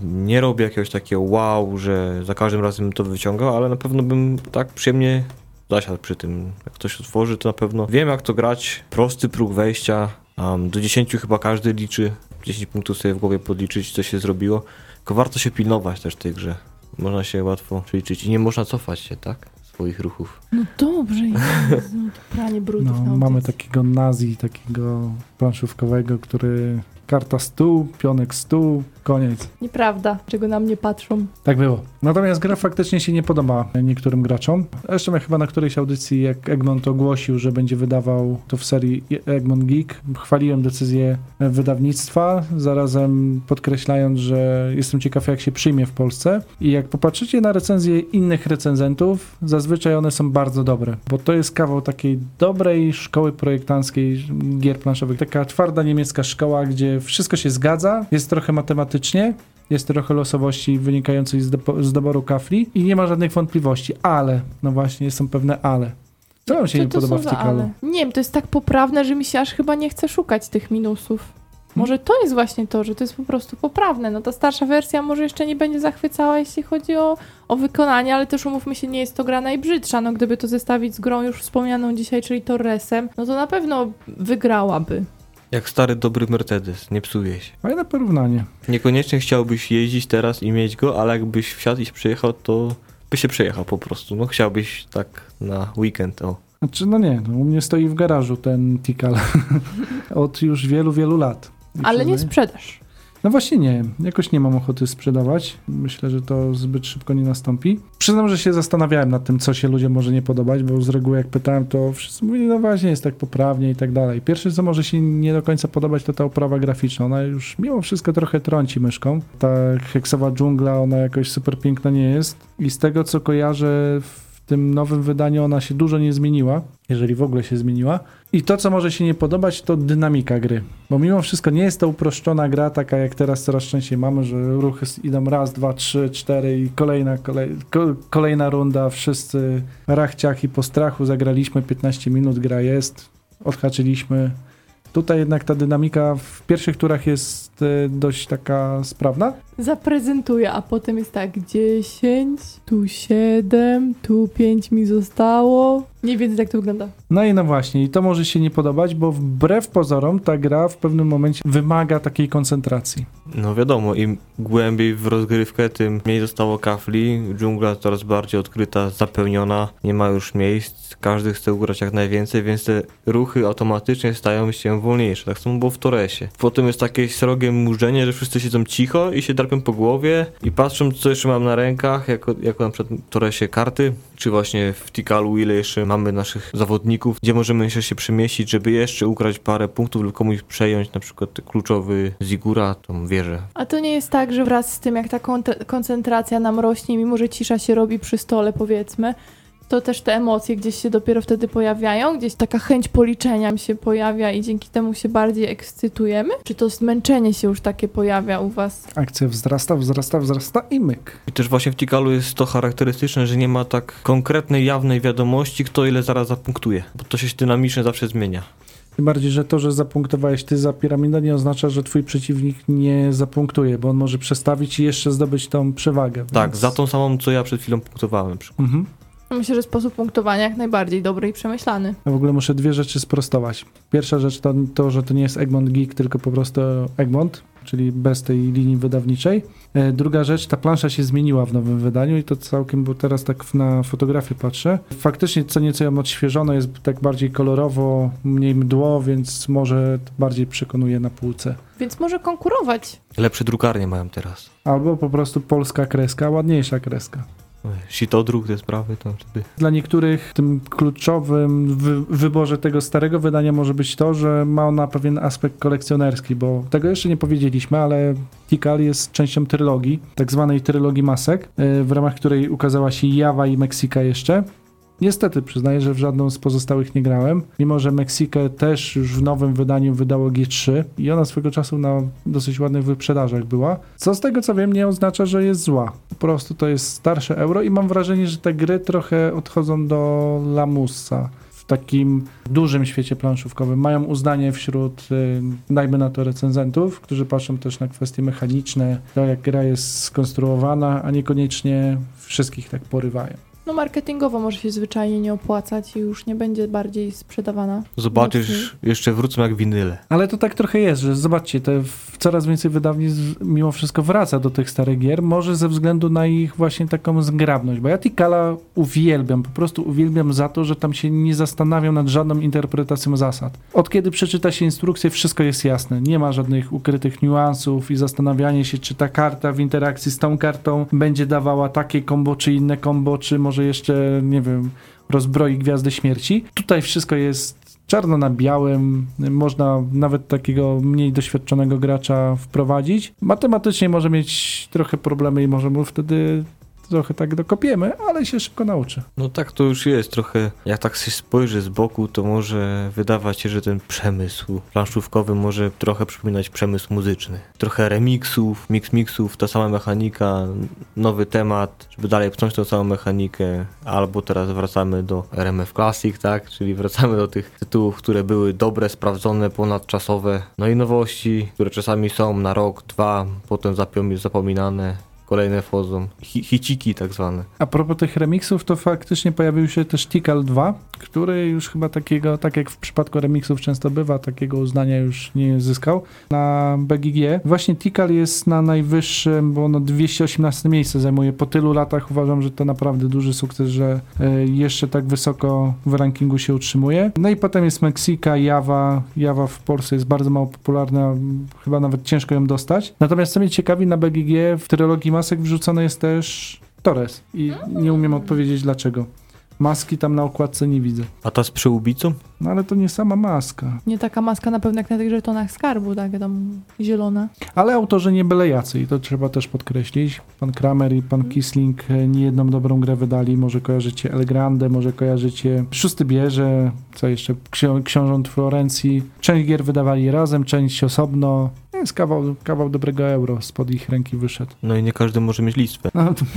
Nie robię jakiegoś takiego wow, że za każdym razem bym to wyciągał, ale na pewno bym tak przyjemnie zasiadł przy tym. Jak ktoś otworzy, to na pewno wiem jak to grać. Prosty próg wejścia. Um, do 10 chyba każdy liczy. 10 punktów sobie w głowie podliczyć, co się zrobiło. Tylko warto się pilnować też w tej grze. Można się łatwo przeliczyć i nie można cofać się, tak? Swoich ruchów. No dobrze, Jezu, to pranie brudów No, mamy takiego nazi, takiego planszówkowego, który karta stół, pionek stół, koniec. Nieprawda, czego na mnie patrzą. Tak było. Natomiast gra faktycznie się nie podoba niektórym graczom. Zresztą ja chyba na którejś audycji, jak Egmont ogłosił, że będzie wydawał to w serii Egmont Geek, chwaliłem decyzję wydawnictwa, zarazem podkreślając, że jestem ciekaw, jak się przyjmie w Polsce. I jak popatrzycie na recenzje innych recenzentów, zazwyczaj one są bardzo dobre, bo to jest kawał takiej dobrej szkoły projektanckiej gier planszowych. Taka twarda niemiecka szkoła, gdzie wszystko się zgadza, jest trochę matematycznie, jest trochę losowości wynikającej z, depo- z doboru kafli i nie ma żadnych wątpliwości, ale, no właśnie, są pewne ale. Co wam się Co nie podoba w Tikalu? Nie wiem, to jest tak poprawne, że mi się aż chyba nie chce szukać tych minusów. Może to jest właśnie to, że to jest po prostu poprawne. No ta starsza wersja może jeszcze nie będzie zachwycała, jeśli chodzi o, o wykonanie, ale też umówmy się, nie jest to gra najbrzydsza. No gdyby to zestawić z grą już wspomnianą dzisiaj, czyli Torresem, no to na pewno wygrałaby. Jak stary dobry Mercedes, nie psuje się. Fajne porównanie. Niekoniecznie chciałbyś jeździć teraz i mieć go, ale jakbyś wsiadł i się przejechał, to by się przejechał po prostu. No chciałbyś tak na weekend, o. Znaczy, no nie, no, u mnie stoi w garażu ten Tikal <laughs> od już wielu, wielu lat. I Ale nie sprzedasz. No właśnie nie, jakoś nie mam ochoty sprzedawać. Myślę, że to zbyt szybko nie nastąpi. Przyznam, że się zastanawiałem nad tym, co się ludziom może nie podobać, bo z reguły jak pytałem, to wszyscy mówili, no właśnie, jest tak poprawnie i tak dalej. Pierwsze, co może się nie do końca podobać, to ta oprawa graficzna. Ona już mimo wszystko trochę trąci myszką. Ta heksowa dżungla, ona jakoś super piękna nie jest. I z tego, co kojarzę w tym nowym wydaniu, ona się dużo nie zmieniła, jeżeli w ogóle się zmieniła. I to, co może się nie podobać, to dynamika gry. Bo mimo wszystko nie jest to uproszczona gra, taka jak teraz coraz częściej mamy, że ruchy idą raz, dwa, trzy, cztery i kolejna, kolej, ko, kolejna runda, wszyscy rachciach i po strachu zagraliśmy 15 minut, gra jest, odhaczyliśmy. Tutaj jednak ta dynamika w pierwszych turach jest e, dość taka sprawna. Zaprezentuję, a potem jest tak 10, tu 7, tu 5 mi zostało. Mniej więcej tak to wygląda. No i no właśnie, i to może się nie podobać, bo wbrew pozorom ta gra w pewnym momencie wymaga takiej koncentracji. No wiadomo, im głębiej w rozgrywkę, tym mniej zostało kafli. Dżungla coraz bardziej odkryta, zapełniona, nie ma już miejsc. Każdy chce ugrać jak najwięcej, więc te ruchy automatycznie stają się wolniejsze. Tak samo było w Toresie. Potem jest takie srogie murzenie, że wszyscy siedzą cicho i się drapią po głowie i patrzą, co jeszcze mam na rękach, jako, jako na przykład Toresie karty, czy właśnie w Tikalu, ile jeszcze mamy naszych zawodników, gdzie możemy jeszcze się przemieścić, żeby jeszcze ukraść parę punktów lub komuś przejąć na przykład kluczowy Zigura, tą wieżę. A to nie jest tak, że wraz z tym, jak ta kon- koncentracja nam rośnie, mimo że cisza się robi przy stole, powiedzmy, to też te emocje gdzieś się dopiero wtedy pojawiają, gdzieś taka chęć policzenia się pojawia i dzięki temu się bardziej ekscytujemy? Czy to zmęczenie się już takie pojawia u was? Akcja wzrasta, wzrasta, wzrasta i myk. I też właśnie w Tikalu jest to charakterystyczne, że nie ma tak konkretnej, jawnej wiadomości, kto ile zaraz zapunktuje, bo to się dynamicznie zawsze zmienia. Tym bardziej, że to, że zapunktowałeś ty za piramidę nie oznacza, że twój przeciwnik nie zapunktuje, bo on może przestawić i jeszcze zdobyć tą przewagę. Tak, więc- za tą samą, co ja przed chwilą punktowałem. na przykład. Mhm. Myślę, że sposób punktowania jak najbardziej dobry i przemyślany. Ja w ogóle muszę dwie rzeczy sprostować. Pierwsza rzecz to, to że to nie jest Egmont Geek, tylko po prostu Egmont. czyli bez tej linii wydawniczej. E, Druga rzecz, ta plansza się zmieniła w nowym wydaniu i to całkiem, bo teraz tak na fotografię patrzę. Faktycznie co nieco ją odświeżono, jest tak bardziej kolorowo, mniej mdło, więc może to bardziej przekonuje na półce. Więc może konkurować. Lepsze drukarnie mają teraz. Albo po prostu polska kreska, ładniejsza kreska. Sitodruk, te sprawy, to wtedy... Dla niektórych tym kluczowym w wyborze tego starego wydania może być to, że ma ona pewien aspekt kolekcjonerski, bo tego jeszcze nie powiedzieliśmy, ale Tikal jest częścią trylogii, tak zwanej trylogii masek, y, w ramach której ukazała się Java i Meksika jeszcze. Niestety przyznaję, że w żadną z pozostałych nie grałem, mimo że Meksikę też już w nowym wydaniu wydało G3 i ona swego czasu na dosyć ładnych wyprzedażach była, co z tego co wiem nie oznacza, że jest zła. Po prostu to jest starsze euro i mam wrażenie, że te gry trochę odchodzą do lamusa w takim dużym świecie planszówkowym. Mają uznanie wśród, y, dajmy na to, recenzentów, którzy patrzą też na kwestie mechaniczne, to jak gra jest skonstruowana, a niekoniecznie wszystkich tak porywają. No marketingowo może się zwyczajnie nie opłacać i już nie będzie bardziej sprzedawana. Zobaczysz, jeszcze wrócą jak winyle. Ale to tak trochę jest, że zobaczcie, te w- coraz więcej wydawnictw mimo wszystko wraca do tych starych gier, może ze względu na ich właśnie taką zgrabność, bo ja Tikala uwielbiam, po prostu uwielbiam za to, że tam się nie zastanawiam nad żadną interpretacją zasad. Od kiedy przeczyta się instrukcję, wszystko jest jasne, nie ma żadnych ukrytych niuansów i zastanawianie się, czy ta karta w interakcji z tą kartą będzie dawała takie kombo, czy inne kombo, czy może jeszcze, nie wiem, rozbroi Gwiazdy Śmierci. Tutaj wszystko jest czarno na białym, można nawet takiego mniej doświadczonego gracza wprowadzić. Matematycznie może mieć trochę problemy i może mu wtedy trochę tak dokopiemy, ale się szybko nauczy. No tak to już jest trochę, jak tak się spojrzy z boku, to może wydawać się, że ten przemysł planszówkowy może trochę przypominać przemysł muzyczny. Trochę remixów, mix mixów, ta sama mechanika, nowy temat, żeby dalej pchnąć tą samą mechanikę, albo teraz wracamy do RMF Classic, tak, czyli wracamy do tych tytułów, które były dobre, sprawdzone, ponadczasowe, no i nowości, które czasami są na rok, dwa, potem zapom- zapominane, kolejne wchodzą, Hi- hiciki tak zwane. A propos tych remixów, to faktycznie pojawił się też Tikal 2, który już chyba takiego, tak jak w przypadku remixów często bywa, takiego uznania już nie zyskał na BGG. Właśnie Tikal jest na najwyższym, bo ono 218 miejsce zajmuje. Po tylu latach uważam, że to naprawdę duży sukces, że e, jeszcze tak wysoko w rankingu się utrzymuje. No i potem jest Meksika, Java. Java w Polsce jest bardzo mało popularna, chyba nawet ciężko ją dostać. Natomiast co mnie ciekawi, na BGG w trylogii masek wrzucony jest też Torres i nie umiem odpowiedzieć dlaczego. Maski tam na okładce nie widzę. A ta z przyłbicą? No ale to nie sama maska. Nie taka maska na pewno jak na tych żetonach skarbu, tak, tam zielona. Ale autorzy nie byle jacy i to trzeba też podkreślić. Pan Kramer i pan Kisling e, nie jedną dobrą grę wydali. Może kojarzycie El Grande, może kojarzycie Szósty Bierze, co jeszcze, Ksio- Książąt Florencji. Część gier wydawali razem, część osobno. Jest kawał, kawał dobrego euro spod ich ręki wyszedł. No i nie każdy może mieć listwę. No, to <laughs>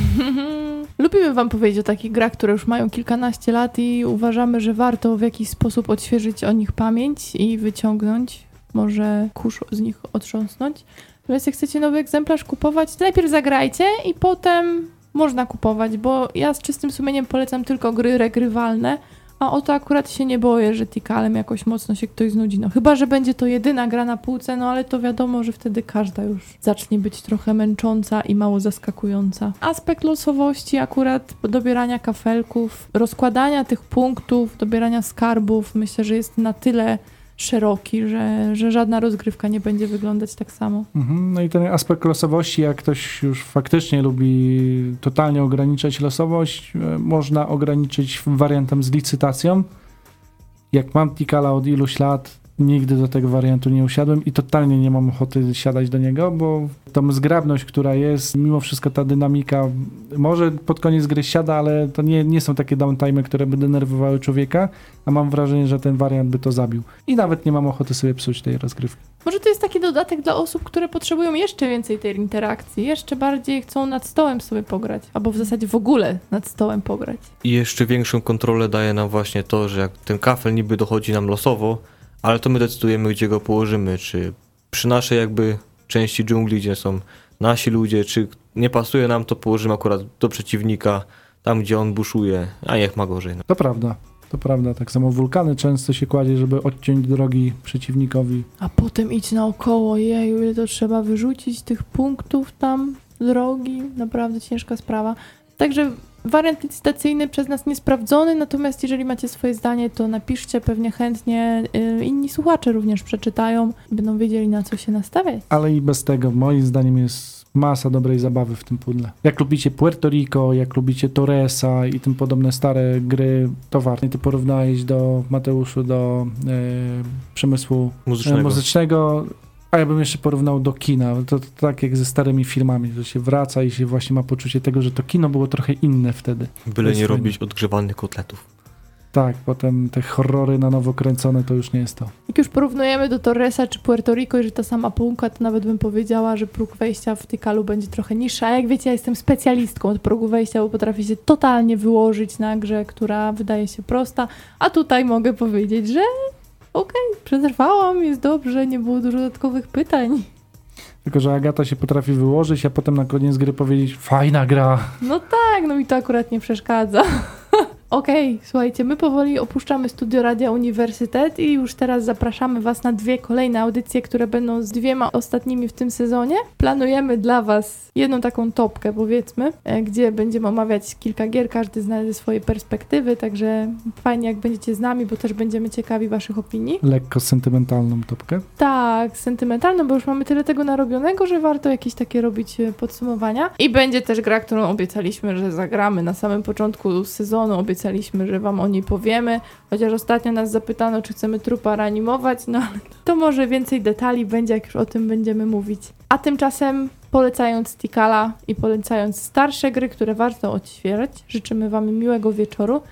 Lubimy wam powiedzieć o takich grach, które już mają kilkanaście lat i uważamy, że warto w jakiś sposób odświeżyć o nich pamięć i wyciągnąć, może kurz z nich otrząsnąć. Natomiast jak chcecie nowy egzemplarz kupować, to najpierw zagrajcie i potem można kupować, bo ja z czystym sumieniem polecam tylko gry regrywalne, a o to akurat się nie boję, że Tikalem jakoś mocno się ktoś znudzi. No chyba, że będzie to jedyna gra na półce, no ale to wiadomo, że wtedy każda już zacznie być trochę męcząca i mało zaskakująca. Aspekt losowości akurat, dobierania kafelków, rozkładania tych punktów, dobierania skarbów, myślę, że jest na tyle szeroki, że, że żadna rozgrywka nie będzie wyglądać tak samo. Mhm, No i ten aspekt losowości, jak ktoś już faktycznie lubi totalnie ograniczać losowość, e, można ograniczyć wariantem z licytacją. Jak mam Tikala od iluś lat, nigdy do tego wariantu nie usiadłem i totalnie nie mam ochoty siadać do niego, bo tą zgrabność, która jest, mimo wszystko ta dynamika, może pod koniec gry siada, ale to nie, nie są takie downtime, które by denerwowały człowieka, a mam wrażenie, że ten wariant by to zabił. I nawet nie mam ochoty sobie psuć tej rozgrywki. Może to jest taki dodatek dla osób, które potrzebują jeszcze więcej tej interakcji, jeszcze bardziej chcą nad stołem sobie pograć, albo w zasadzie w ogóle nad stołem pograć. I jeszcze większą kontrolę daje nam właśnie to, że jak ten kafel niby dochodzi nam losowo, ale to my decydujemy, gdzie go położymy, czy przy naszej jakby części dżungli, gdzie są nasi ludzie, czy nie pasuje nam, to położymy akurat do przeciwnika, tam gdzie on buszuje, a niech ma gorzej. No. To prawda. To prawda, tak samo wulkany często się kładzie, żeby odciąć drogi przeciwnikowi. A potem idź naokoło, jeju, ile to trzeba wyrzucić tych punktów tam, drogi, naprawdę ciężka sprawa. Także wariant licytacyjny przez nas niesprawdzony, natomiast jeżeli macie swoje zdanie, to napiszcie, pewnie chętnie y, inni słuchacze również przeczytają będą wiedzieli na co się nastawiać. Ale i bez tego, moim zdaniem, jest masa dobrej zabawy w tym pudle. Jak lubicie Puerto Rico, jak lubicie Torresa i tym podobne stare gry, to warto. Ty porównałeś do Mateuszu, do e, przemysłu Muzycznego. e, muzycznego, a ja bym jeszcze porównał do kina. To, to tak jak ze starymi filmami, że się wraca i się właśnie ma poczucie tego, że to kino było trochę inne wtedy. Byle nie robić odgrzewanych kotletów. Tak, potem te horrory na nowo kręcone to już nie jest to. Jak już porównujemy do Torresa czy Puerto Rico, jeżeli ta sama półka, to nawet bym powiedziała, że próg wejścia w Tikalu będzie trochę niższy. A jak wiecie, ja jestem specjalistką od progu wejścia, bo potrafię się totalnie wyłożyć na grze, która wydaje się prosta. A tutaj mogę powiedzieć, że okej, przetrwałam, jest dobrze, nie było dużo dodatkowych pytań. Tylko, że Agata się potrafi wyłożyć, a potem na koniec gry powiedzieć fajna gra. No tak, no mi to akurat nie przeszkadza. Okej, słuchajcie, my powoli opuszczamy studio Radia Uniwersytet i już teraz zapraszamy Was na dwie kolejne audycje, które będą z dwiema ostatnimi w tym sezonie. Planujemy dla Was jedną taką topkę, powiedzmy, e, gdzie będziemy omawiać kilka gier, każdy zna ze swojej perspektywy, także fajnie jak będziecie z nami, bo też będziemy ciekawi Waszych opinii. Lekko sentymentalną topkę. Tak, sentymentalną, bo już mamy tyle tego narobionego, że warto jakieś takie robić e, podsumowania. I będzie też gra, którą obiecaliśmy, że zagramy na samym początku sezonu. Obiecaliśmy, że wam o niej powiemy. Chociaż ostatnio nas zapytano, czy chcemy trupa reanimować, no ale to może więcej detali będzie, jak już o tym będziemy mówić. A tymczasem polecając Tikala i polecając starsze gry, które warto odświeżać, życzymy wam miłego wieczoru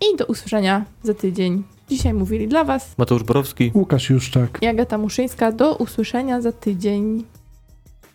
i do usłyszenia za tydzień. Dzisiaj mówili dla was Mateusz Borowski. Łukasz Juszczak. i Agata Muszyńska. Do usłyszenia za tydzień.